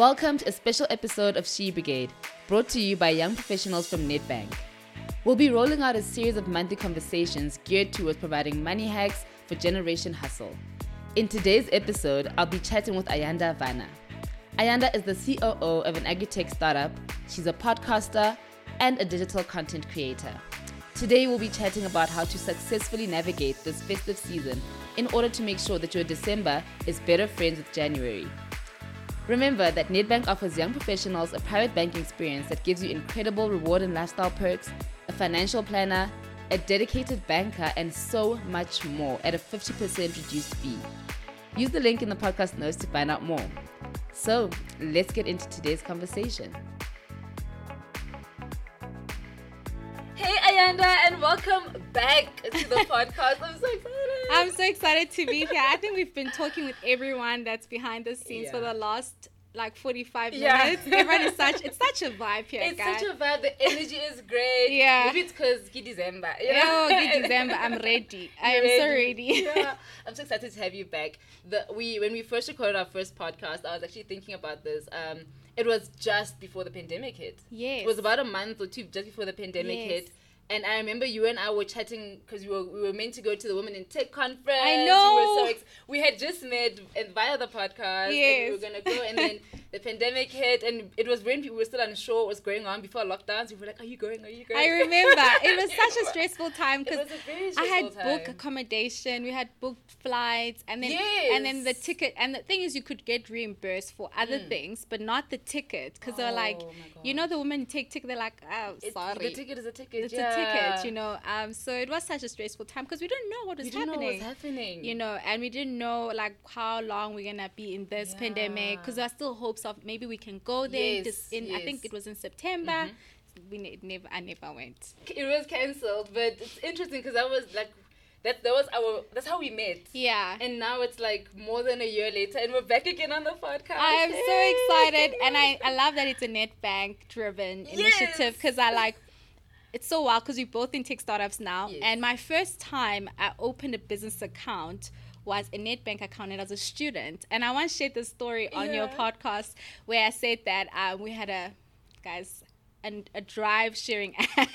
Welcome to a special episode of She Brigade, brought to you by young professionals from Nedbank. We'll be rolling out a series of monthly conversations geared towards providing money hacks for Generation Hustle. In today's episode, I'll be chatting with Ayanda Vanna. Ayanda is the COO of an agri-tech startup. She's a podcaster and a digital content creator. Today, we'll be chatting about how to successfully navigate this festive season in order to make sure that your December is better friends with January. Remember that Nedbank offers young professionals a private banking experience that gives you incredible reward and lifestyle perks, a financial planner, a dedicated banker, and so much more at a 50% reduced fee. Use the link in the podcast notes to find out more. So, let's get into today's conversation. Hey, Ayanda, and welcome back to the podcast. I'm so excited. I'm so excited to be here. I think we've been talking with everyone that's behind the scenes Yeah. for the last like 45 Yeah. minutes. Everyone is such it's such a vibe here, It's guys. such a vibe. The energy is great. Yeah. Maybe it's because it's December. You Oh, good December. I'm ready. I am so ready. yeah, I'm so excited to have you back. The we when we first recorded our first podcast, I was actually thinking about this. Um, it was just before the pandemic hit. Yes. It was about a month or two just before the pandemic Yes. hit. And I remember you and I were chatting because we were we were meant to go to the Women in Tech conference. I We, were know. so ex- we had just met and via the podcast. And we were gonna go, and then the pandemic hit, and it was when people were still unsure what was going on before lockdowns. We were like, "Are you going? Are you going?" I remember. It was such a stressful time because was a very I had stressful booked accommodation, we had booked flights, and then and then the ticket. And the thing is, you could get reimbursed for other things, but not the ticket because they were like, Mm. Oh you know, the women take ticket. They're like, oh, It- sorry. The ticket is a ticket. it's yeah. a ticket, you know. Um, so it was such a stressful time because we didn't know what was didn't know happening. happening. You know, and we didn't know like how long we're gonna be in this pandemic because Yeah. there are still hopes of maybe we can go there. Yes, in I think. Mm-hmm. it was in September. We ne- never, I never went. it was cancelled, but it's interesting because that was like that. That was our. That's how we met. Yeah. And now it's like more than a year later, and we're back again on the podcast. I am so excited, and I, I love that it's a Nedbank driven initiative because I like it's so wild because we're both in tech startups now. Yes. And my first time I opened a business account was a Nedbank account and as a student. And I once shared this story on your podcast where I said that um, we had a guys. an a drive sharing app,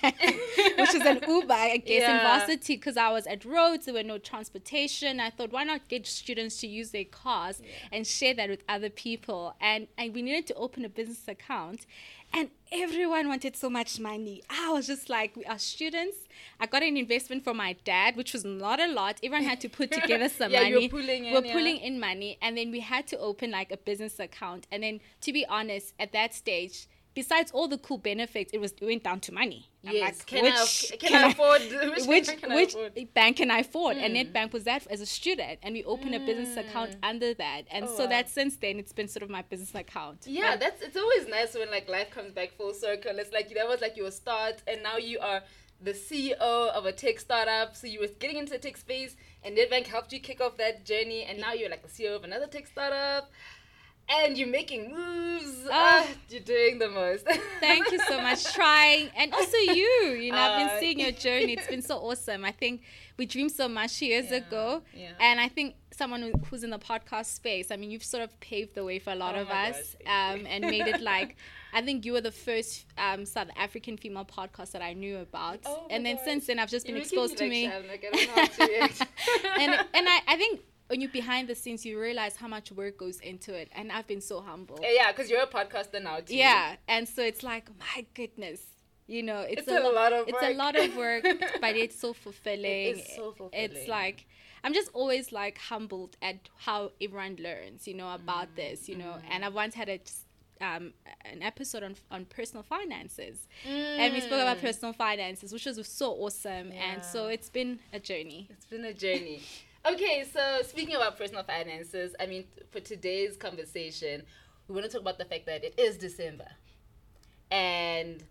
which is an Uber, I guess, in varsity because I was at Rhodes, there were no transportation. I thought, why not get students to use their cars and share that with other people? And, and we needed to open a business account, and everyone wanted so much money. I was just like, we are students. I got an investment from my dad, which was not a lot. Everyone had to put together some Yeah, money. pulling in, We're yeah. pulling in money, and then we had to open like a business account. And then, to be honest, at that stage, besides all the cool benefits, it was it went down to money. I'm Yes. like, can, which I, can, I afford? Which, which can I which afford? bank can I afford? And Nedbank was that as a student, and we opened a business account under that, and Mm. Oh, so wow. that since then it's been sort of my business account. Yeah, that's it's always nice when like life comes back full circle. It's like that was like your start, and now you are the CEO of a tech startup. So you were getting into the tech space, and Nedbank helped you kick off that journey, and now you're like the CEO of another tech startup, and you're making moves. Ah, you're doing the most. Thank you so much, trying, and also you. You know, I've Uh, been seeing your journey. It's been so awesome. I think we dreamed so much years Yeah, ago, yeah. and I think someone who's in the podcast space. I mean, you've sort of paved the way for a lot Oh of us, um, and made it like. I think you were the first um, South African female podcast that I knew about, Oh and then gosh. since then I've just been exposed to me. like I don't know how to and and I, I think when you're behind the scenes, you realize how much work goes into it, and I've been so humble. yeah, because you're a podcaster now too. Yeah, and so it's like, my goodness, you know, it's, It's a lot of It's a work. lot of work, but it's so fulfilling. It is so fulfilling. It's like I'm just always like humbled at how everyone learns, you know, about Mm, this, you know. And I once had a um, an episode on on personal finances, and we spoke about personal finances, which was so awesome. And so Mm. It's been a journey. It's been a journey. Okay, so speaking about personal finances, I mean, for today's conversation, we want to talk about the fact that it is December. And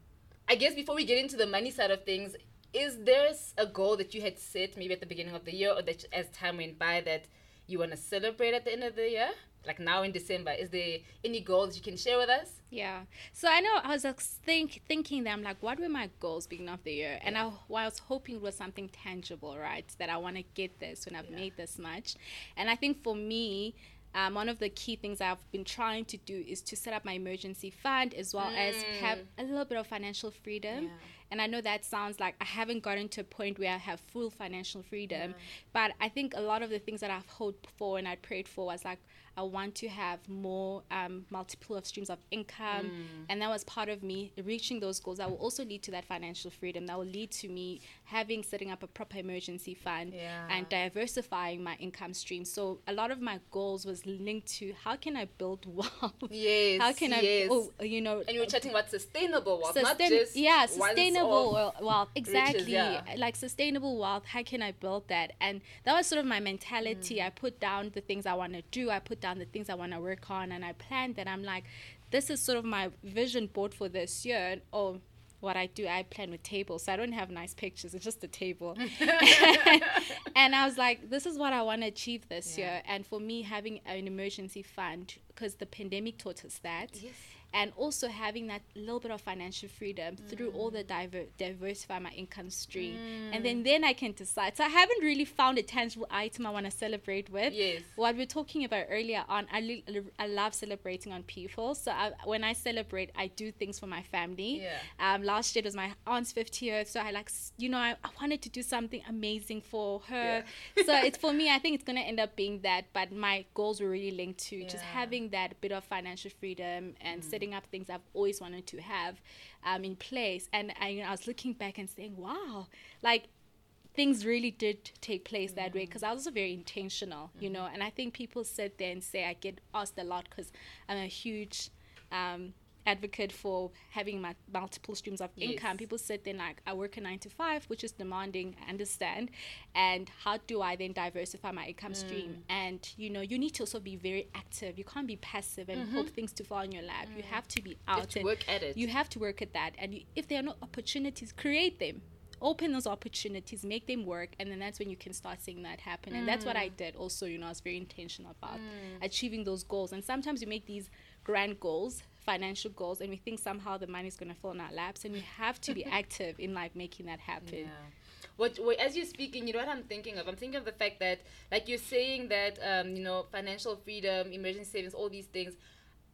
I guess before we get into the money side of things, is there a goal that you had set maybe at the beginning of the year or that as time went by that you want to celebrate at the end of the year? Like now in December, is there any goals you can share with us? Yeah. So I know I was like think thinking that I'm like, what were my goals beginning of the year? And I, what I was hoping it was something tangible, right? That I want to get this when I've Yeah. made this much. And I think for me, um, one of the key things I've been trying to do is to set up my emergency fund as well as have a little bit of financial freedom. Yeah. And I know that sounds like I haven't gotten to a point where I have full financial freedom, but I think a lot of the things that I've hoped for and I prayed for was like I want to have more um, multiple of streams of income, and that was part of me reaching those goals. That will also lead to that financial freedom. That will lead to me having setting up a proper emergency fund Yeah. and diversifying my income stream. So a lot of my goals was linked to how can I build wealth? Yes, How can I? yes. Oh, you know, And you were chatting about sustainable wealth, not just yeah sustainable wealth exactly yeah. like sustainable wealth how can i build that and that was sort of my mentality Mm. i put down the things i want to do i put down the things i want to work on and i plan that i'm like this is sort of my vision board for this year oh what I do, I plan with tables. So I don't have nice pictures. It's just a table. and I was like, this is what I want to achieve this Yeah. year. And for me, having an emergency fund, because the pandemic taught us that Yes. And also having that little bit of financial freedom through all the diver- diversify my income stream and then then i can decide so i haven't really found a tangible item i want to celebrate with Yes. what we are talking about earlier on i, li- I love celebrating on people so I, when i celebrate i do things for my family Yeah. um, last year it was my aunt's 50th so i like you know i, I wanted to do something amazing for her yeah. so it's for me i think it's going to end up being that but my goals were really linked to just Yeah. Mm. having that bit of financial freedom and setting up things i've always wanted to have um, in place. And I, you know, I was looking back and saying wow. Like things really did take place that way because I was also very intentional, you know. And I think people sit there and say I get asked a lot because I'm a huge um, advocate for having my multiple streams of income. Yes. People sit there like I work a nine to five, which is demanding. I understand, and how do I then diversify my income stream? Mm. And you know, you need to also be very active. You can't be passive and hope mm-hmm. things to fall in your lap. You mm. have to be You out have to and work at it. you have to work at that and you, if there are no opportunities create them open those opportunities make them work and then that's when you can start seeing that happen and that's what i mm. did also you know i was very intentional about achieving those goals and sometimes you make these grand goals financial goals and we think somehow the money is going to fall in our laps and we have to be active in like making that happen Yeah. What, what as you're speaking, you know what I'm thinking of? I'm thinking of the fact that, like you're saying that, um, you know, financial freedom, emergency savings, all these things.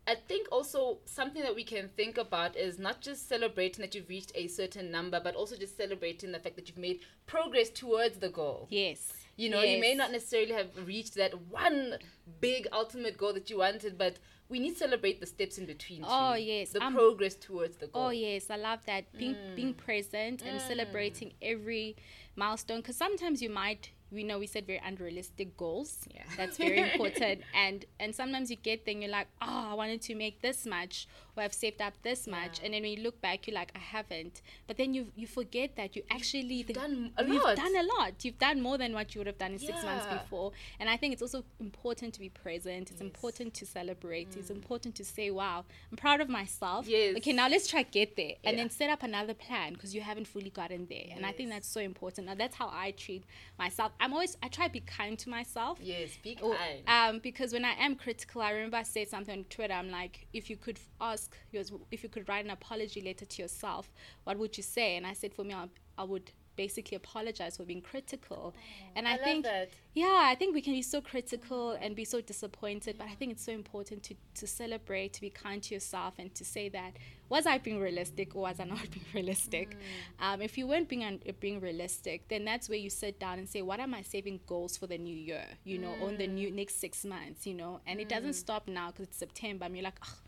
I think also something that we can think about is not just celebrating that you've reached a certain number, but also just celebrating the fact that you've made progress towards the goal. yes You know, you may not necessarily have reached that one big ultimate goal that you wanted, but we need to celebrate the steps in between. Oh, yes. the I'm- progress towards the goal. Oh yes, I love that being being mm. present and mm. celebrating every milestone. Because sometimes you might, we know we set very unrealistic goals. Yeah. that's very important. and and sometimes you get there and you're like, oh, I wanted to make this much, or I've saved up this much, and then when you look back, you're like, I haven't. But then you you forget that you actually You've done a you've lot. done a lot. You've done more than what you would have done in six months before. And I think it's also important to be present. It's Yes. important to celebrate. It's mm. important to say, wow, I'm proud of myself. Yes. Okay, now let's try get there and Yeah. then set up another plan because you haven't fully gotten there. And I think that's so important. Now that's how I treat myself. I'm always I try to be kind to myself. Yes, be kind. um, because when I am critical, I remember I said something on Twitter. I'm like, if you could ask, yours, if you could write an apology letter to yourself, what would you say? And I said, for me, I, I would basically apologize for being critical. Oh, and I, I think, that. yeah, I think we can be so critical and be so disappointed, but I think it's so important to, to celebrate, to be kind to yourself, and to say that was I being realistic or was I not being realistic? Mm. Um, if you weren't being un- being realistic, then that's where you sit down and say, what are my saving goals for the new year? You know, on the new mm. next six months. You know, and it doesn't mm. stop now because it's September. and you're like, "Ugh,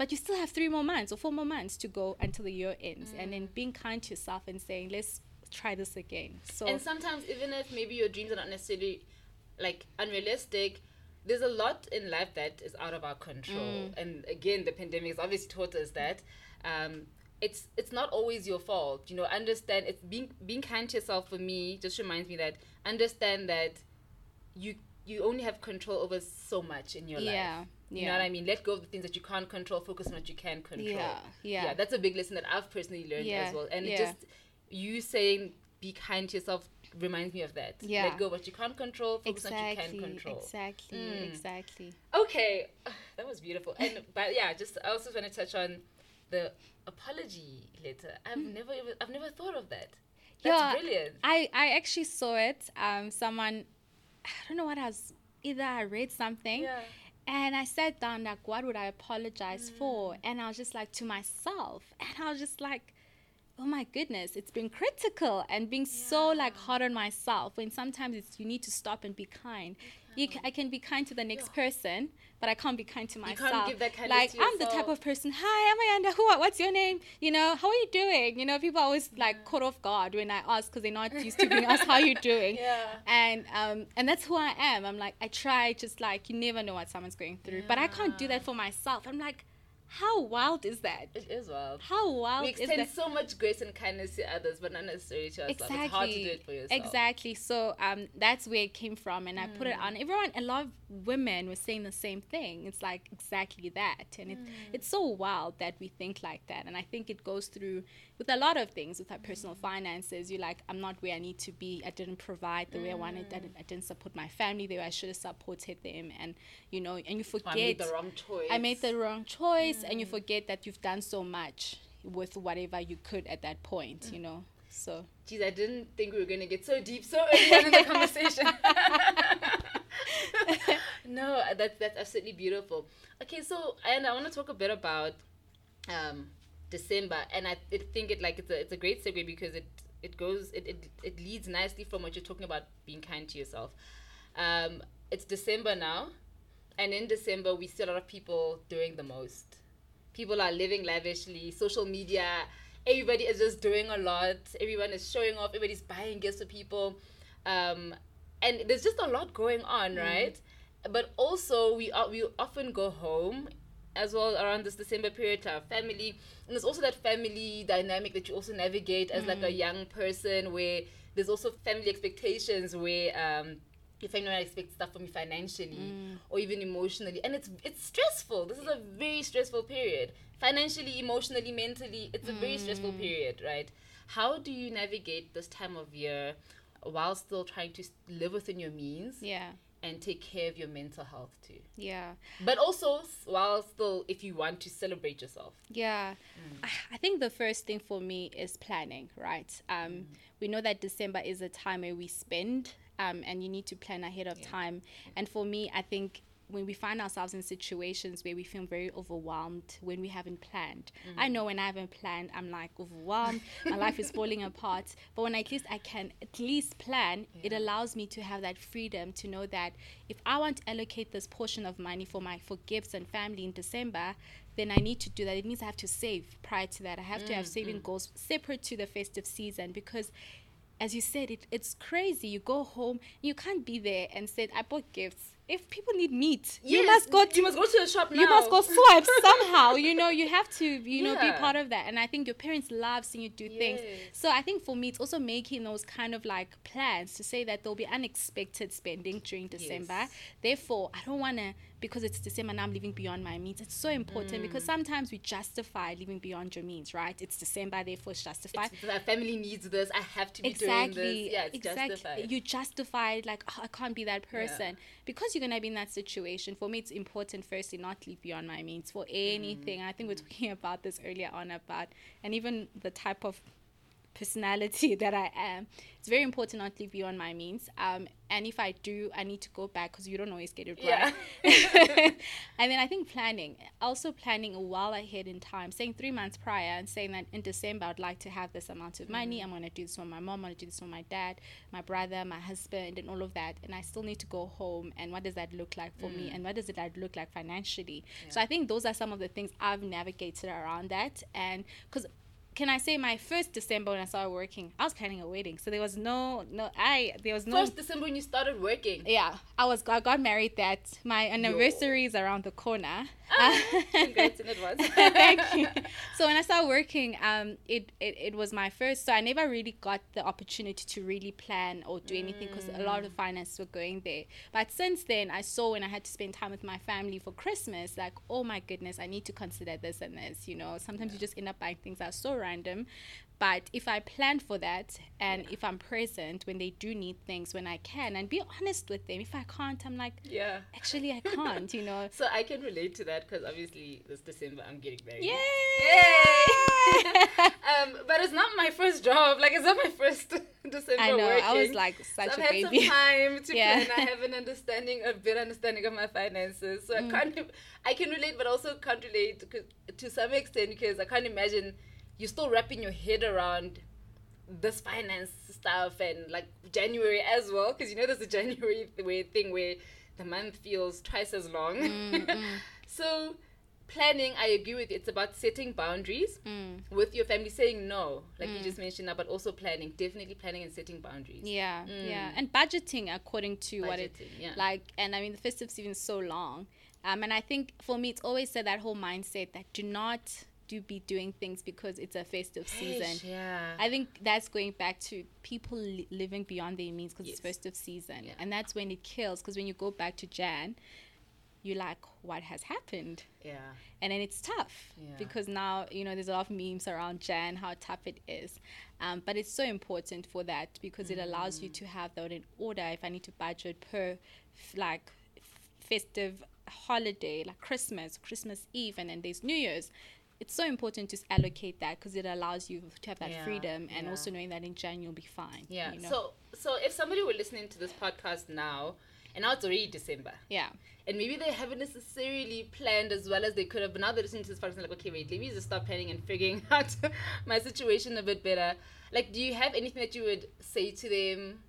but you still have three more months or four more months to go until the year ends, and then being kind to yourself and saying, let's try this again. So and sometimes even if maybe your dreams are not necessarily like unrealistic there's a lot in life that is out of our control Mm. and again the pandemic has obviously taught us that um it's it's not always your fault you know understand it's being being kind to yourself for me just reminds me that understand that you you only have control over so much in your yeah, life yeah. you know what I mean? Let go of the things that you can't control, focus on what you can control. Yeah, yeah. that's a big lesson that I've personally learned Yeah, as well. And it just you saying be kind to yourself reminds me of that. Yeah. Let go of what you can't control, focus on what you exactly, can control. exactly, Mm. exactly. Okay. That was beautiful. And but yeah, just I also want to touch on the apology letter. I've never even I've never thought of that. That's. Yeah, brilliant. I I actually saw it. Um, someone, I don't know what I was either I read something Yeah. and I sat down like what would I apologize for? Mm. And I was just like to myself and I was just like oh my goodness, it's been critical and being so like hard on myself when sometimes it's you need to stop and be kind. You ca- I can be kind to the next person, but I can't be kind to can't myself. give that kindness like I'm the type of person. Hi, I'm Amanda. Who? What's your name? You know, how are you doing? You know, people are always like caught off guard when I ask because they're not used to being asked how you doing. Yeah. And um and that's who I am. I'm like I try just like you never know what someone's going through, but I can't do that for myself. I'm like, how wild is that? It is wild. How wild is that We extend so much grace and kindness to others, but not necessarily to ourselves. It's hard to do it for yourself. Exactly. So um, that's where it came from, and I put Mm. it on everyone. A lot of women were saying the same thing. It's like exactly that, and it, Mm. it's so wild that we think like that. And I think it goes through with a lot of things with our personal Mm. finances. You're like, I'm not where I need to be. I didn't provide the way I wanted. I Mm. didn't, I didn't support my family the way I should have supported them, and you know, and you forget. I made the wrong choice. I made the wrong choice, and you Mm. forget that you've done so much with whatever you could at that point. Mm. You know, so. Jeez, I didn't think we were going to get so deep so early in the conversation. no, that's that's absolutely beautiful. Okay, so and I want to talk a bit about um, December, and I think it like it's a it's a great segue because it it goes it, it it leads nicely from what you're talking about being kind to yourself. Um, it's December now, and in December we see a lot of people doing the most. People are living lavishly. Social media, everybody is just doing a lot. Everyone is showing off. Everybody's buying gifts for people, um, and there's just a lot going on, right? But also we are, we often go home as well around this December period to our family, and there's also that family dynamic that you also navigate as like a mm. young person, where there's also family expectations where. Um, your family might expect stuff from you financially mm. or even emotionally. And it's it's stressful. This is a very stressful period. Financially emotionally mentally it's a very stressful mm. period right? How do you navigate this time of year while still trying to live within your means? Yeah. And take care of your mental health too Yeah. but also while still if you want to celebrate yourself Yeah. I- I think the first thing for me is planning, right? Um, We know that December is a time where we spend, um, and you need to plan ahead of time. And for me, I think when we find ourselves in situations where we feel very overwhelmed when we haven't planned. Mm. I know when I haven't planned, I'm like overwhelmed. My life is falling apart. But when at least I can at least plan, it allows me to have that freedom to know that if I want to allocate this portion of money for my for gifts and family in December, then I need to do that. It means I have to save prior to that. I have to have mm, saving mm. goals separate to the festive season because as you said, it, it's crazy. You go home, you can't be there and said, I bought gifts. If people need meat, you must go you must go to the shop now you must go swipe somehow. You know, you have to, you know, be part of that. And I think your parents love seeing you do things. So I think for me, it's also making those kind of like plans to say that there'll be unexpected spending during December. Yes. Therefore, I don't want to, because it's December and I'm living beyond my means. It's so important because Mm. sometimes we justify living beyond your means, right? It's December, therefore it's justified. It's- my family needs this i have to be doing exactly this yeah it's exactly justified you justify like oh, i can't be that person because you're gonna be in that situation for me it's important firstly not live beyond my means for anything. Mm. I think we're talking about this earlier on about and even the type of personality that I am. It's very important not to live beyond my means. Um, and if I do, I need to go back because you don't always get it Yeah. right. and then I think planning, also planning a while ahead in time, saying three months prior and saying that in December I'd like to have this amount of money. I'm going to do this for my mom. I'm going to do this for my dad, my brother, my husband, and all of that. And I still need to go home. And what does that look like for me? And what does it look like financially? So I think those are some of the things I've navigated around that. And because can I say my first December when I started working, I was planning a wedding. So there was no, no, I, there was no. First December when you started working. yeah, I was I got married that my anniversary is around the corner. Congrats in advance. Thank you. So when I started working, um, it, it, it was my first. So I never really got the opportunity to really plan or do anything because a lot of the finances were going there. But since then, I saw when I had to spend time with my family for Christmas, like, oh my goodness, I need to consider this and this. You know, sometimes you just end up buying things that are so random random. But if I plan for that and if I'm present when they do need things, when I can, and be honest with them, if I can't, I'm like, Yeah. actually, I can't, you know. So I can relate to that because obviously this December I'm getting married. Yay! um, but it's not my first job. Like it's not my first December I know. working. I was like so such I've a had baby. some time to Yeah. plan. I have an understanding, a better understanding of my finances. So Mm. I can't. I can relate, but also can't relate to some extent because I can't imagine you're still wrapping your head around this finance stuff and like January as well because you know there's a January th- thing where the month feels twice as long. Mm, so planning, I agree with you. It's about setting boundaries Mm. with your family, saying no, like you just mentioned that, but also planning. Definitely planning and setting boundaries. Yeah, yeah, Mm. and budgeting according to what it yeah. like. And I mean, the festive season is so long, um, and I think for me, it's always said that whole mindset that do not do be doing things because it's a festive season. Eish, yeah. I think that's going back to people li- living beyond their means because it's festive season, Yeah. and that's when it kills. Because when you go back to Jan, you're like, what has happened? yeah. and then it's tough Yeah. because now you know there's a lot of memes around Jan how tough it is, um, but it's so important for that because it allows you Mm. to have that in order. If I need to budget per f- like f- festive holiday like Christmas, Christmas Eve, and then there's New Year's. It's so important to allocate that because it allows you to have that Yeah, freedom and yeah. also knowing that in Jan you'll be fine. Yeah. you know? So so if somebody were listening to this podcast now, and now it's already December, yeah, and maybe they haven't necessarily planned as well as they could have, but now they're listening to this podcast and like, okay, wait, let me just start planning and figuring out my situation a bit better. Like, do you have anything that you would say to them?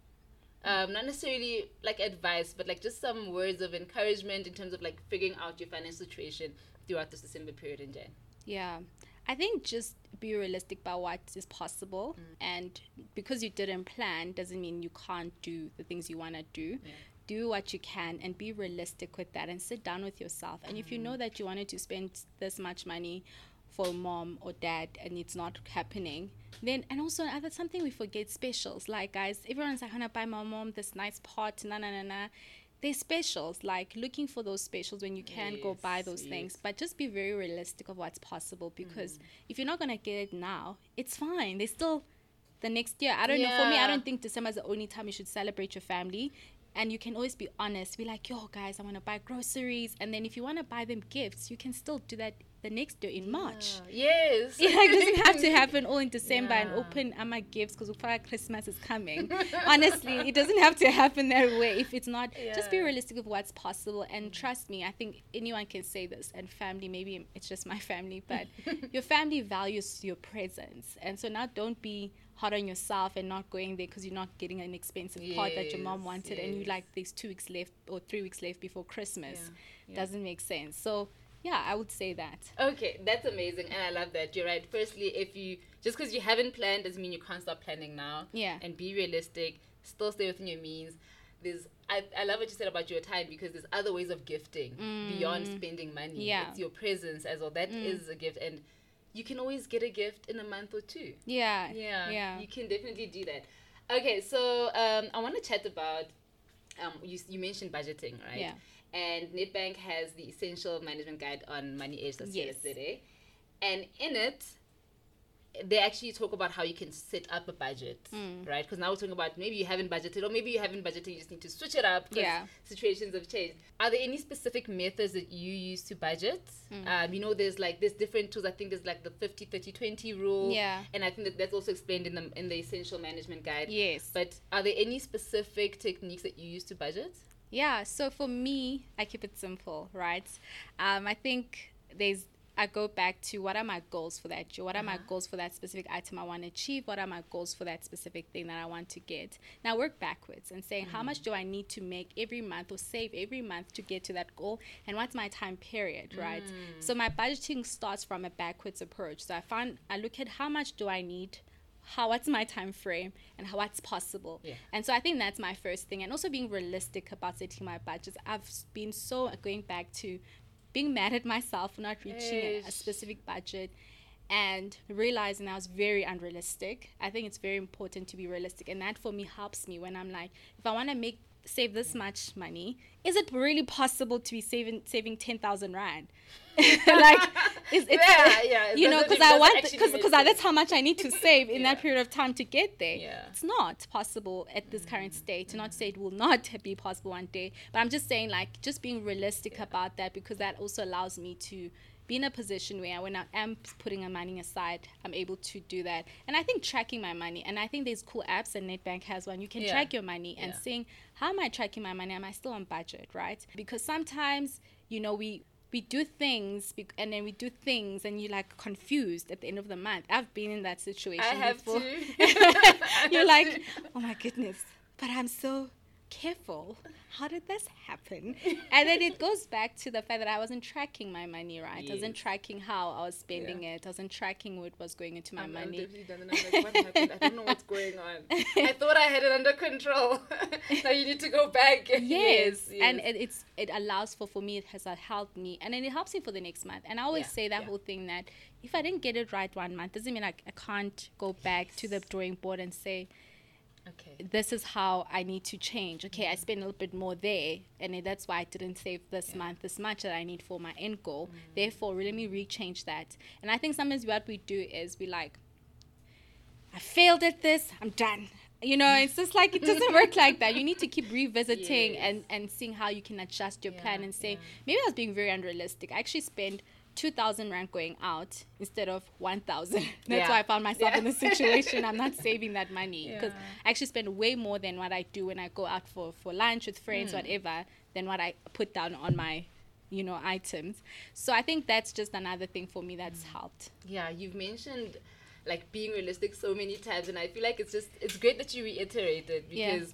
Um, not necessarily like advice, but like just some words of encouragement in terms of like figuring out your financial situation throughout this December period in Jan. Yeah. I think just be realistic about what is possible. Mm. And because you didn't plan doesn't mean you can't do the things you want to do. Yeah. Do what you can and be realistic with that and sit down with yourself. And if you know mm. that you wanted to spend this much money for mom or dad and it's not happening, then and also uh, other something we forget specials. Like guys, everyone's like, I'm gonna buy my mom this nice pot, na na na na. There's specials, like looking for those specials when you can go buy Yes, those things. But just be very realistic of what's possible because Mm. if you're not gonna get it now, it's fine. There's still the next year. I don't know. For me, I don't think December is the only time you should celebrate your family. And you can always be honest. Be like, yo, guys, I want to buy groceries. And then if you want to buy them gifts, you can still do that the next year in March. Yeah. Yes. Yeah, it doesn't have to happen all in December and open my gifts because Christmas is coming. Honestly, it doesn't have to happen that way. If it's not, just be realistic of what's possible. And trust me, I think anyone can say this. And family, maybe it's just my family, but your family values your presence. And so now don't be hard on yourself and not going there because you're not getting an expensive pot that your mom Yes, wanted and you like there's two weeks left or three weeks left before Christmas. Yeah, yeah. Doesn't make sense. So yeah, I would say that. Okay, that's amazing, and I love that. You're right. Firstly, if you just because you haven't planned doesn't mean you can't start planning now. Yeah. And be realistic. Still stay within your means. There's I, I love what you said about your time because there's other ways of gifting beyond spending money. Mm. Yeah. Mm. It's your presence as well. That is a gift, and you can always get a gift in a month or two. Yeah. Yeah. Yeah. You can definitely do that. Okay, so um, I want to chat about. Um, you, you mentioned budgeting, right? Yeah. And Nedbank has the Essential Management Guide on Money Edge that's Yes. today. And in it, they actually talk about how you can set up a budget, Mm. right? Because now we're talking about maybe you haven't budgeted, or maybe you haven't budgeted, you just need to switch it up because Yeah. situations have changed. Are there any specific methods that you use to budget? Mm. Um, you know, there's like there's different tools. I think there's like the 50 30 20 rule. Yeah. And I think that that's also explained in the in the Essential Management Guide. Yes. But are there any specific techniques that you use to budget? Yeah, so for me, I keep it simple, right? Um, I think there's I go back to what are my goals for that year? What are my uh-huh. goals for that specific item I want to achieve? What are my goals for that specific thing that I want to get? Now work backwards and saying how much mm-hmm. do I need to make every month or save every month to get to that goal and what's my time period, right? Mm. So my budgeting starts from a backwards approach. So I find I look at how much do I need how what's my time frame and how what's possible Yeah. and so i think that's my first thing and also being realistic about setting my budgets i've been so going back to being mad at myself for not reaching a, a specific budget and realizing i was very unrealistic. I think it's very important to be realistic and that for me helps me when i'm like if i want to make save this much money is it really possible to be saving saving 10000 rand like it's, it's Yeah, yeah, you know because i want because because that's how much i need to save in Yeah. that period of time to get there Yeah. it's not possible at this current state to not say it will not be possible one day but i'm just saying like just being realistic about that because that also allows me to be in a position where when I am putting a money aside, I'm able to do that. And I think tracking my money, and I think there's cool apps, and Nedbank has one. You can Yeah. track your money and Yeah. seeing how am I tracking my money? Am I still on budget, right? Because sometimes, you know, we we do things bec- and then we do things and you're like confused at the end of the month. I've been in that situation I have before. to. you're like, oh my goodness, but I'm so careful. How did this happen? And then it goes back to the fact that I wasn't tracking my money right. I wasn't tracking how I was spending Yeah. it. I wasn't tracking what was going into my I'm, I'm money. and I'm like, what happened? I don't know what's going on. I thought I had it under control. now you need to go back. yes, and yes. it, it's it allows for for me it has uh, helped me and then it helps me for the next month and i always Yeah, say that yeah. whole thing that if i didn't get it right one month doesn't mean I, I can't go back to the drawing board and say okay. this is how i need to change okay i spend a little bit more there and that's why i didn't save this Yeah. month this much that i need for my end goal mm. therefore let me rechange that and i think sometimes what we do is we like I failed at this. I'm done. You know, it's just like it doesn't work like that. You need to keep revisiting Yes. and and seeing how you can adjust your plan and say yeah. maybe I was being very unrealistic. I actually spent two thousand rand going out instead of one thousand. That's Yeah. why I found myself Yeah. in this situation. I'm not saving that money because Yeah. I actually spend way more than what I do when I go out for for lunch with friends, Hmm. whatever, than what I put down on my you know items. So I think that's just another thing for me that's Hmm. helped. Yeah, you've mentioned like being realistic so many times, and I feel like it's just it's great that you reiterated it Yeah. because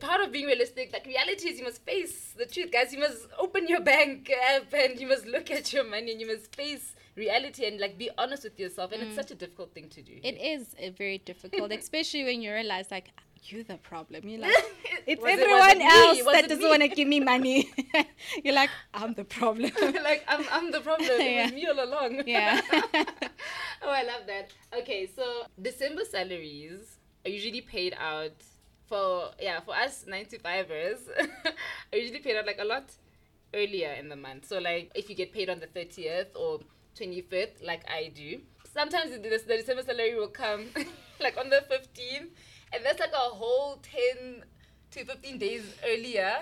part of being realistic, like reality is you must face the truth, guys. You must open your bank app and you must look at your money and you must face reality and like be honest with yourself. And it's such a difficult thing to do. Mm. It is uh, very difficult, especially when you realize like you're the problem. You're like it's Was everyone it else Was that doesn't want to give me money. you're like I'm the problem. like I'm, I'm the problem. It Yeah. was me all along. Yeah. oh, I love that. Okay, so December salaries are usually paid out for yeah for us nine to fivers are usually paid out like a lot earlier in the month. So like if you get paid on the thirtieth or twenty fifth, like I do, sometimes the, the December salary will come like on the fifteenth, and that's like a whole ten to fifteen days earlier.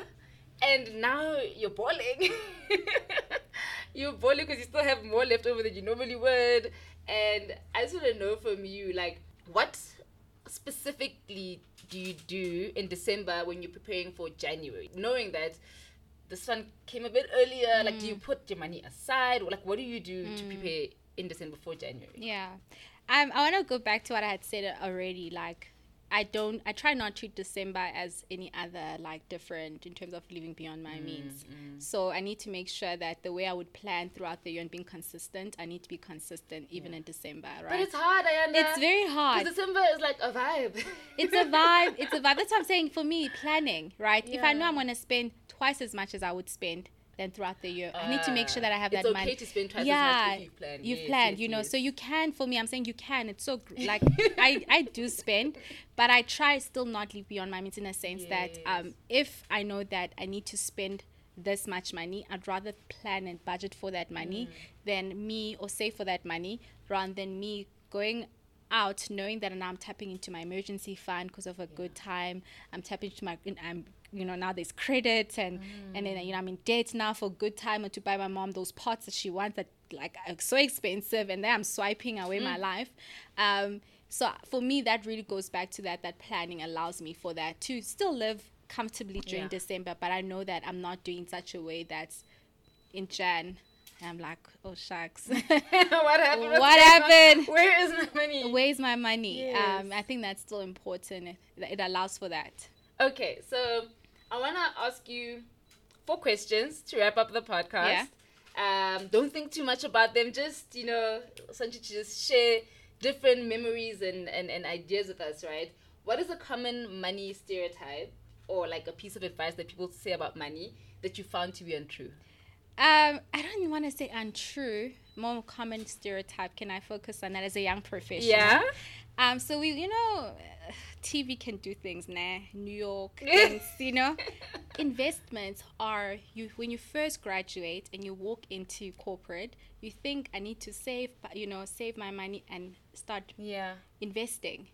And now you're balling. you're balling because you still have more left over than you normally would. And I just want to know from you, like, what specifically do you do in December when you're preparing for January? Knowing that this one came a bit earlier, like, do you put your money aside? Or, like, what do you do to prepare in December for January? yeah. Um, I want to go back to what I had said already. Like, I don't. I try not to treat December as any other like different in terms of living beyond my mm, means. Mm. So I need to make sure that the way I would plan throughout the year and being consistent, I need to be consistent even in December, right? But it's hard, Ayanda. It's very hard. Because December is like a vibe. it's a vibe. It's a vibe. That's what I'm saying. For me, planning, right? If I know I'm going to spend twice as much as I would spend then throughout the year, I need to make sure Ah, that I have it's that okay money. to spend twice as yeah, much if you've planned. You've Yes, planned, yes, you know. So you can. For me, I'm saying you can. It's so gr- like I I do spend, but I try still not live beyond my means in a sense that um if I know that I need to spend this much money, I'd rather plan and budget for that money Mm. than me or save for that money rather than me going out knowing that now I'm tapping into my emergency fund because of a good time. I'm tapping into my I'm you know now there's credit and and then you know I'm in debt now for a good time or to buy my mom those pots that she wants that like are so expensive and then I'm swiping away my life. Um, so for me that really goes back to that that planning allows me for that to still live comfortably during Yeah. December, but I know that I'm not doing such a way that's in Jan. And I'm like, oh shucks. what happened? What happened? Where is my money? Where's my money? Um, I think that's still important. It allows for that. Okay, so I want to ask you four questions to wrap up the podcast. Um, don't think too much about them. Just, you know, essentially to just share different memories and, and, and ideas with us, right? What is a common money stereotype or like a piece of advice that people say about money that you found to be untrue? Um, I don't want to say untrue. More common stereotype. Can I focus on that as a young professional? Yeah. Um, so we, you know, TV can do things, nah. New York, things, you know. Investments are you when you first graduate and you walk into corporate, you think I need to save, you know, save my money and start Yeah. investing.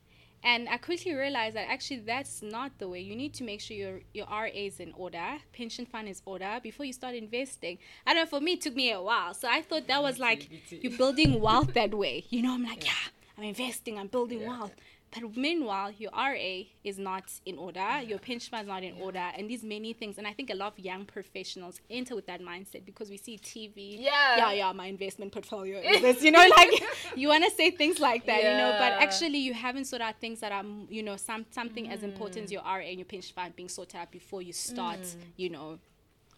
And I quickly realized that actually that's not the way. You need to make sure your your RA is in order, pension fund is order before you start investing. I don't know. For me, it took me a while, so I thought that was like you're building wealth that way. You know, I'm like, yeah, I'm investing, I'm building Yeah. wealth. But meanwhile, your RA is not in order, your pension fund is not in order, and these many things. And I think a lot of young professionals enter with that mindset because we see TV. Yeah. Yeah, yeah, my investment portfolio is this. You know, like you want to say things like that, yeah. you know, but actually you haven't sorted out things that are, mm, you know, some something as important as your RA and your pension fund being sorted out before you start, you know,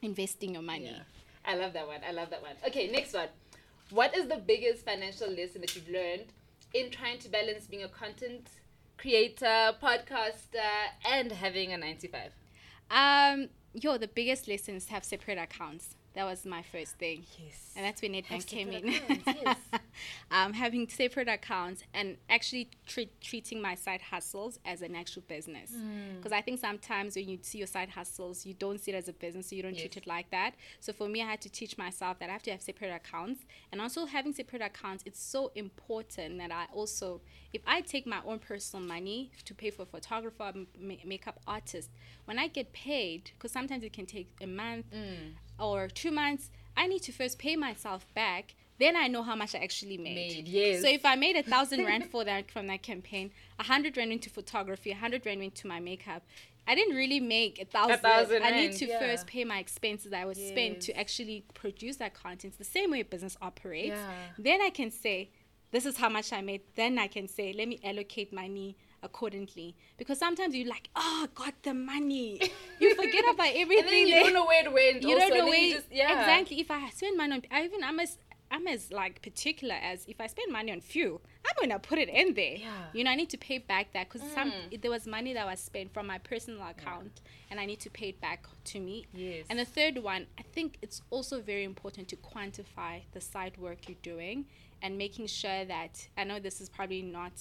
investing your money. Yeah. I love that one. I love that one. Okay, next one. What is the biggest financial lesson that you've learned in trying to balance being a content creator, podcaster, and having a 95? Um, yo, the biggest lesson is have separate accounts. That was my first thing. Yes. And that's when Nedbank came in. accounts, yes. um, having separate accounts and actually treat, treating my side hustles as an actual business. Because I think sometimes when you see your side hustles, you don't see it as a business, so you don't treat it like that. So for me, I had to teach myself that I have to have separate accounts. And also having separate accounts, it's so important that I also, if I take my own personal money to pay for a photographer, m- makeup artist, when I get paid, because sometimes it can take a month or two months, I need to first pay myself back. Then I know how much I actually made. Made, yes. So if I made a thousand rand for that from that campaign, a hundred rand into photography, a hundred rand into my makeup. I didn't really make a thousand. thousand I need to yeah. first pay my expenses that I would spent to actually produce that content. The same way a business operates. Yeah. Then I can say, this is how much I made. Then I can say, let me allocate money accordingly. Because sometimes you're like, oh, I got the money. You forget about everything. You don't know where it went. you also, don't know where just, yeah. exactly if i spend money on I even i'm as i'm as like particular as if i spend money on fuel i'm gonna put it in there Yeah. you know i need to pay back that because some Mm. there was money that was spent from my personal account and i need to pay it back to me Yes. and the third one i think it's also very important to quantify the side work you're doing and making sure that i know this is probably not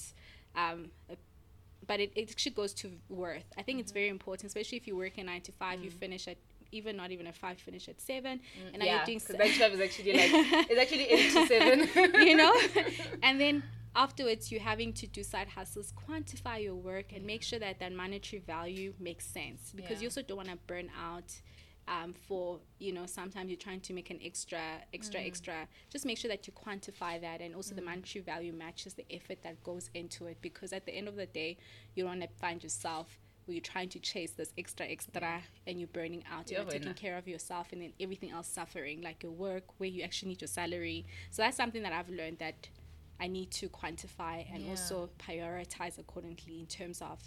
um, a but it, it actually goes to worth. I think it's Mm-hmm. very important, especially if you work in nine to five, Mm. you finish at even not even at five, finish at seven, and now yeah, you're doing because s- Bank Five is actually like it's actually eight to seven. you know, and then afterwards you're having to do side hustles, quantify your work, and make sure that that monetary value makes sense because Yeah. you also don't want to burn out. Um, for you know, sometimes you're trying to make an extra, extra, Mm. extra. Just make sure that you quantify that, and also the monetary value matches the effort that goes into it. Because at the end of the day, you don't want to find yourself where you're trying to chase this extra, extra, and you're burning out. You're taking care of yourself, and then everything else suffering, like your work, where you actually need your salary. So that's something that I've learned that I need to quantify and Yeah. also prioritize accordingly in terms of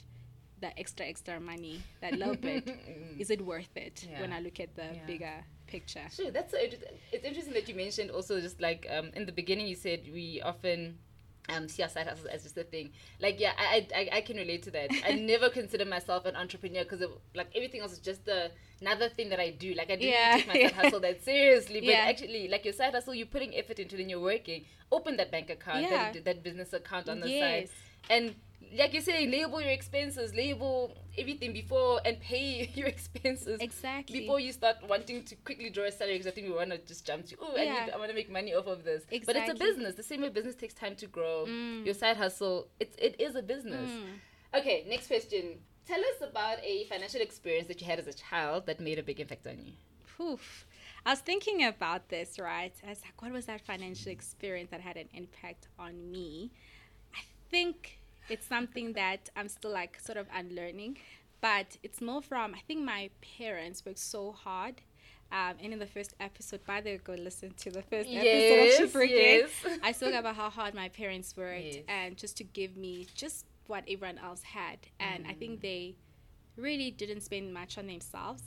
the extra, extra money, that little bit. Is it worth it when I look at the Yeah. bigger picture? Sure, that's so interesting. It's interesting that you mentioned also just like um, in the beginning you said we often um, see our side hustles as just a thing. Like yeah, I, I I can relate to that. I never consider myself an entrepreneur because like everything else is just a, another thing that I do. Like I didn't Yeah, take my side hustle that seriously, but Yeah. actually like your side hustle, you're putting effort into, then you're working. Open that bank account, Yeah. that, that business account on the Yes. side, and like you say, label your expenses, label everything before, and pay your expenses Exactly. before you start wanting to quickly draw a salary because I think we want to just jump to oh I, Yeah. need, I want to make money off of this but it's a business the same way business takes time to grow Mm. your side hustle it's it is a business Mm. okay next question tell us about a financial experience that you had as a child that made a big impact on you Poof. I was thinking about this, right? I was like, what was that financial experience that had an impact on me? I think it's something that I'm still like sort of unlearning, but it's more from, I think my parents worked so hard. Um, and in the first episode, by the way, go listen to the first episode of Brigade. yes. I spoke about how hard my parents worked Yes. and just to give me just what everyone else had. And I Mm. think they really didn't spend much on themselves.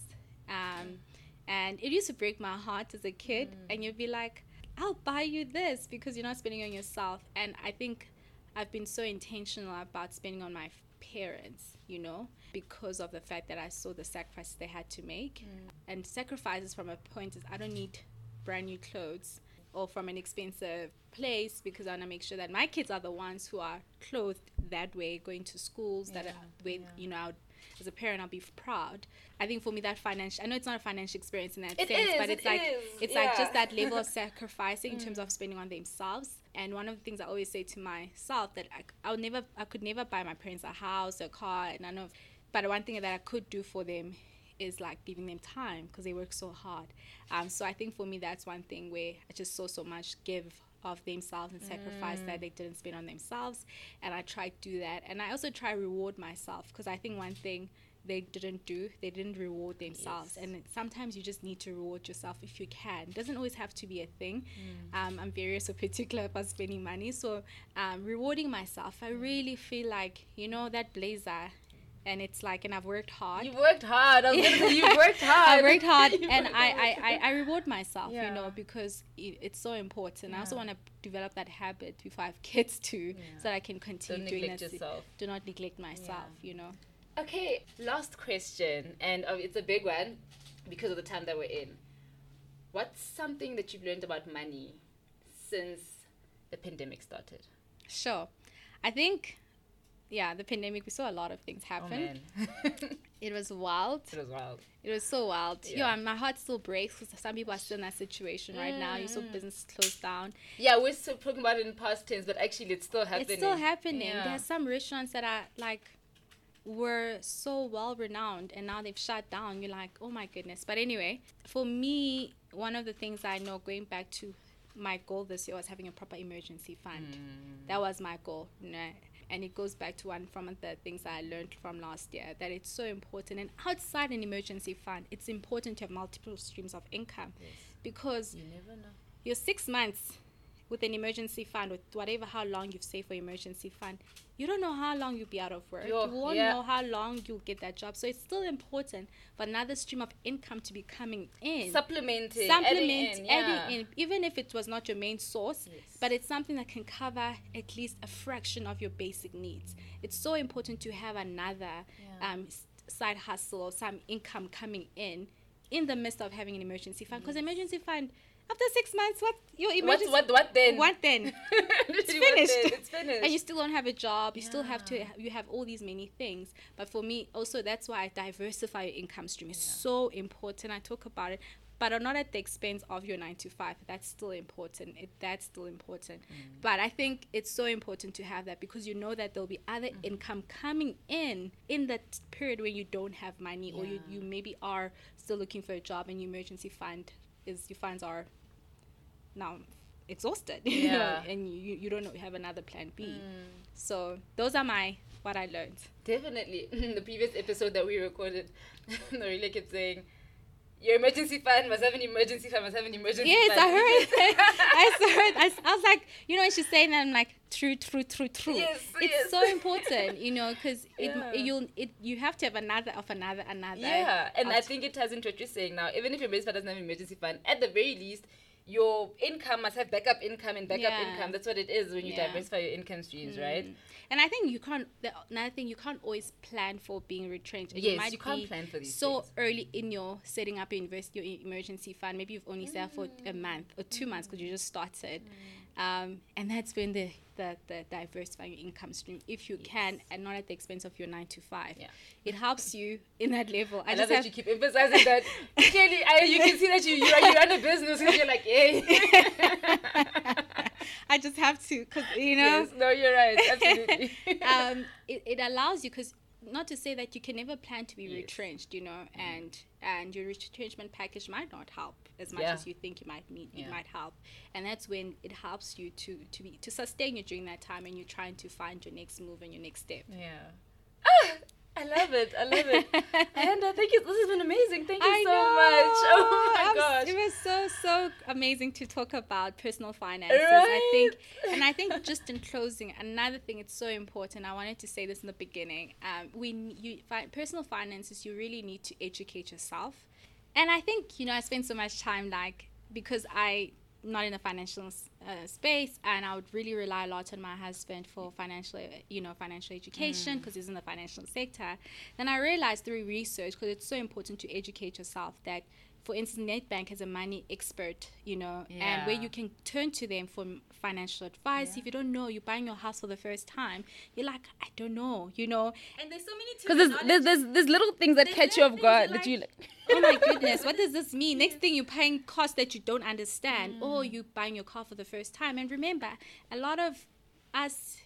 Um, and it used to break my heart as a kid. And you'd be like, I'll buy you this because you're not spending on yourself. And I think I've been so intentional about spending on my parents, you know, because of the fact that I saw the sacrifices they had to make. Mm. And sacrifices from a point is I don't need brand new clothes or from an expensive place because I want to make sure that my kids are the ones who are clothed that way, going to schools that are with yeah. you know. As a parent, I'll be proud. I think for me, that financial, I know it's not a financial experience in that It sense, is, but it it's like, is, it's like just that level of sacrificing in terms of spending on themselves. And one of the things I always say to myself that I, I would never, I could never buy my parents a house, a car, and I know, but one thing that I could do for them is like giving them time because they work so hard. Um, so I think for me that's one thing where I just saw so much give of themselves and sacrifice that they didn't spend on themselves, and I try to do that. And I also try reward myself because I think one thing they didn't do they didn't reward themselves. Yes. and sometimes you just need to reward yourself if you can. It doesn't always have to be a thing. Um, i'm very so particular about spending money. So um, rewarding myself i really feel like you know that blazer and it's like and i've worked hard You worked hard. I was gonna say you worked hard. I worked hard and worked I, hard. I, I, I reward myself, you know, because i it's so important. I also want to develop that habit before I have kids too, so that I can continue Don't doing neglect that. yourself. Do not neglect myself, you know. Okay, last question, and uh, it's a big one because of the time that we're in. What's something that you've learned about money since the pandemic started? Sure. I think, yeah, the pandemic, we saw a lot of things happen. Oh it was wild. it was wild. It was so wild. Yeah. Yeah, my heart still breaks because some people are still in that situation right now. You Mm. saw business closed down. Yeah, we're still talking about it in past tense, but actually, it's still happening. It's still happening. Yeah. There's some restaurants that are like were so well renowned and now they've shut down. You're like, oh my goodness. But anyway, for me, one of the things I know going back to my goal this year was having a proper emergency fund. Mm. That was my goal. You know? And it goes back to one from the things I learned from last year that it's so important. And outside an emergency fund, it's important to have multiple streams of income Yes. because You never know. your six months with an emergency fund, with whatever how long you've saved for emergency fund, you don't know how long you'll be out of work. Yo, you won't yeah. know how long you'll get that job. So it's still important for another stream of income to be coming in. Supplementing, Supplement, adding in, yeah. adding in, even if it was not your main source, Yes. but it's something that can cover at least a fraction of your basic needs. It's so important to have another Yeah. um, side hustle or some income coming in in the midst of having an emergency fund. Because emergency fund, after six months, what your What, emergency what, what then? what then? it's finished. It's finished. and you still don't have a job you still have to you have all these many things but for me also that's why i diversify your income stream is so important i talk about it but not at the expense of your nine to five that's still important it, that's still important Mm. but i think it's so important to have that because you know that there'll be other Mm-hmm. income coming in in that period when you don't have money or you, you maybe are still looking for a job and your emergency fund is your funds are now exhausted you know, Yeah. and you, you don't know, have another plan b Mm. so those are my what i learned Definitely. the previous episode that we recorded, Norila kept saying, Your emergency fund must have an emergency fund, must have an emergency yes fund. i heard that i heard i was like you know when she's saying that i'm like true true true true Yes, it's yes. so important you know because Yeah. it you'll it you have to have another of another another Yeah, and I think it ties into what you're saying now. Even if your emergency fund doesn't have an emergency fund, at the very least, your income must have backup income and backup Yeah. income. That's what it is when you Yeah. diversify your income streams, right? Mm. And I think you can't. The, another thing, you can't always plan for being retrenched. Yes, you can't be plan for these So things. early in your setting up your university, your emergency fund, maybe you've only set up for a month or two months because you just started, um, and that's when the the, the diversifying your income stream, if you can, and not at the expense of your nine to five. Yeah. It helps you in that level. I, I, love just that you keep emphasizing that. Clearly, I, you can see that you you, you run a business and you're like, hey. I just have to, cause you know. yes, no, you're right. Absolutely. um, it, it allows you because not to say that you can never plan to be Yes. retrenched, you know, and and your retrenchment package might not help as much Yeah. as you think it might need. It might help, and that's when it helps you to to be to sustain you during that time, and you're trying to find your next move and your next step. yeah. Ah, I love it. I love it. Amanda, thank you. This has been amazing. Thank you I so know. much. Oh my I'm gosh. It was so so amazing to talk about personal finances. I think, and I think just in closing, another thing it's so important. I wanted to say this in the beginning. Um, we you fi- personal finances. You really need to educate yourself, and I think you know I spend so much time like because I not in the financial uh, space and i would really rely a lot on my husband for financial you know financial education because he's in the financial sector. Then i realized through research because it's so important to educate yourself that for instance, Nedbank has a money expert, you know, and where you can turn to them for financial advice. If you don't know, you're buying your house for the first time, you're like, I don't know, you know. And there's so many Because there's, there's, there's, there's little things that There's catch you off guard things that you're like- like. oh my goodness, what does this mean? Next thing you're paying costs that you don't understand, or Mm. you buying your car for the first time. And remember, a lot of us,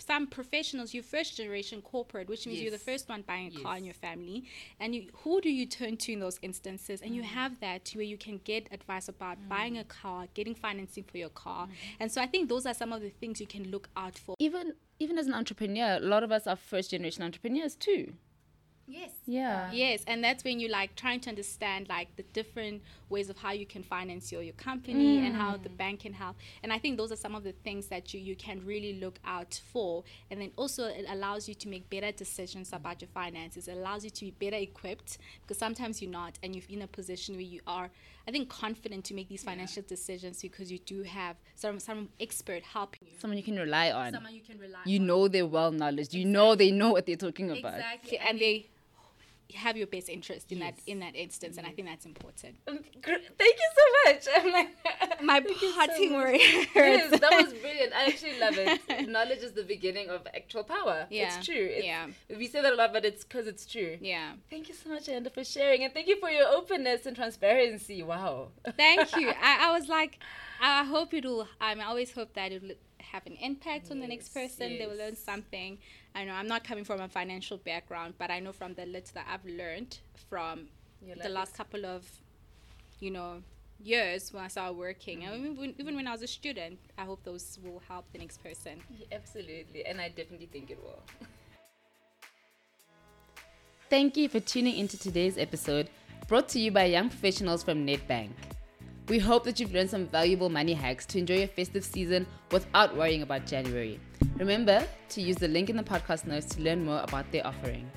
some professionals, you're first generation corporate, which means you're the first one buying a car in your family. And you, who do you turn to in those instances? Mm. And you have that where you can get advice about buying a car, getting financing for your car. Mm-hmm. And so I think those are some of the things you can look out for. Even even as an entrepreneur, a lot of us are first generation entrepreneurs too. Yes. Yeah. Yes, and that's when you're like trying to understand like the different ways of how you can finance your, your company mm. and how the bank can help. And I think those are some of the things that you, you can really look out for. And then also it allows you to make better decisions about your finances. It allows you to be better equipped because sometimes you're not and you're in a position where you are, I think, confident to make these financial decisions because you do have some some expert helping you. Someone you can rely on. Someone you can rely you on. know they're well knowledge. You know they know what they're talking about. Exactly. And they have your best interest in that in that instance and I think that's important. Um, gr- Thank you so much. I'm like, My Thank you so parting words. yes, that was brilliant. I actually love it. Knowledge is the beginning of actual power. Yeah, It's true. It's, yeah. We say that a lot, but it's because it's true. yeah. Thank you so much, Amanda, for sharing. And thank you for your openness and transparency. Wow. Thank you. I, I was like, I hope it'll. I, mean, I always hope that it'll have an impact on the next Yes, person. They will learn something. I know I'm not coming from a financial background, but I know from the little that I've learned from the last couple of, you know, years when I started working, mm-hmm. and even when, even when I was a student, I hope those will help the next person. Yeah, absolutely. And I definitely think it will. Thank you for tuning into today's episode brought to you by young professionals from Nedbank. We hope that you've learned some valuable money hacks to enjoy your festive season without worrying about January. Remember to use the link in the podcast notes to learn more about their offering.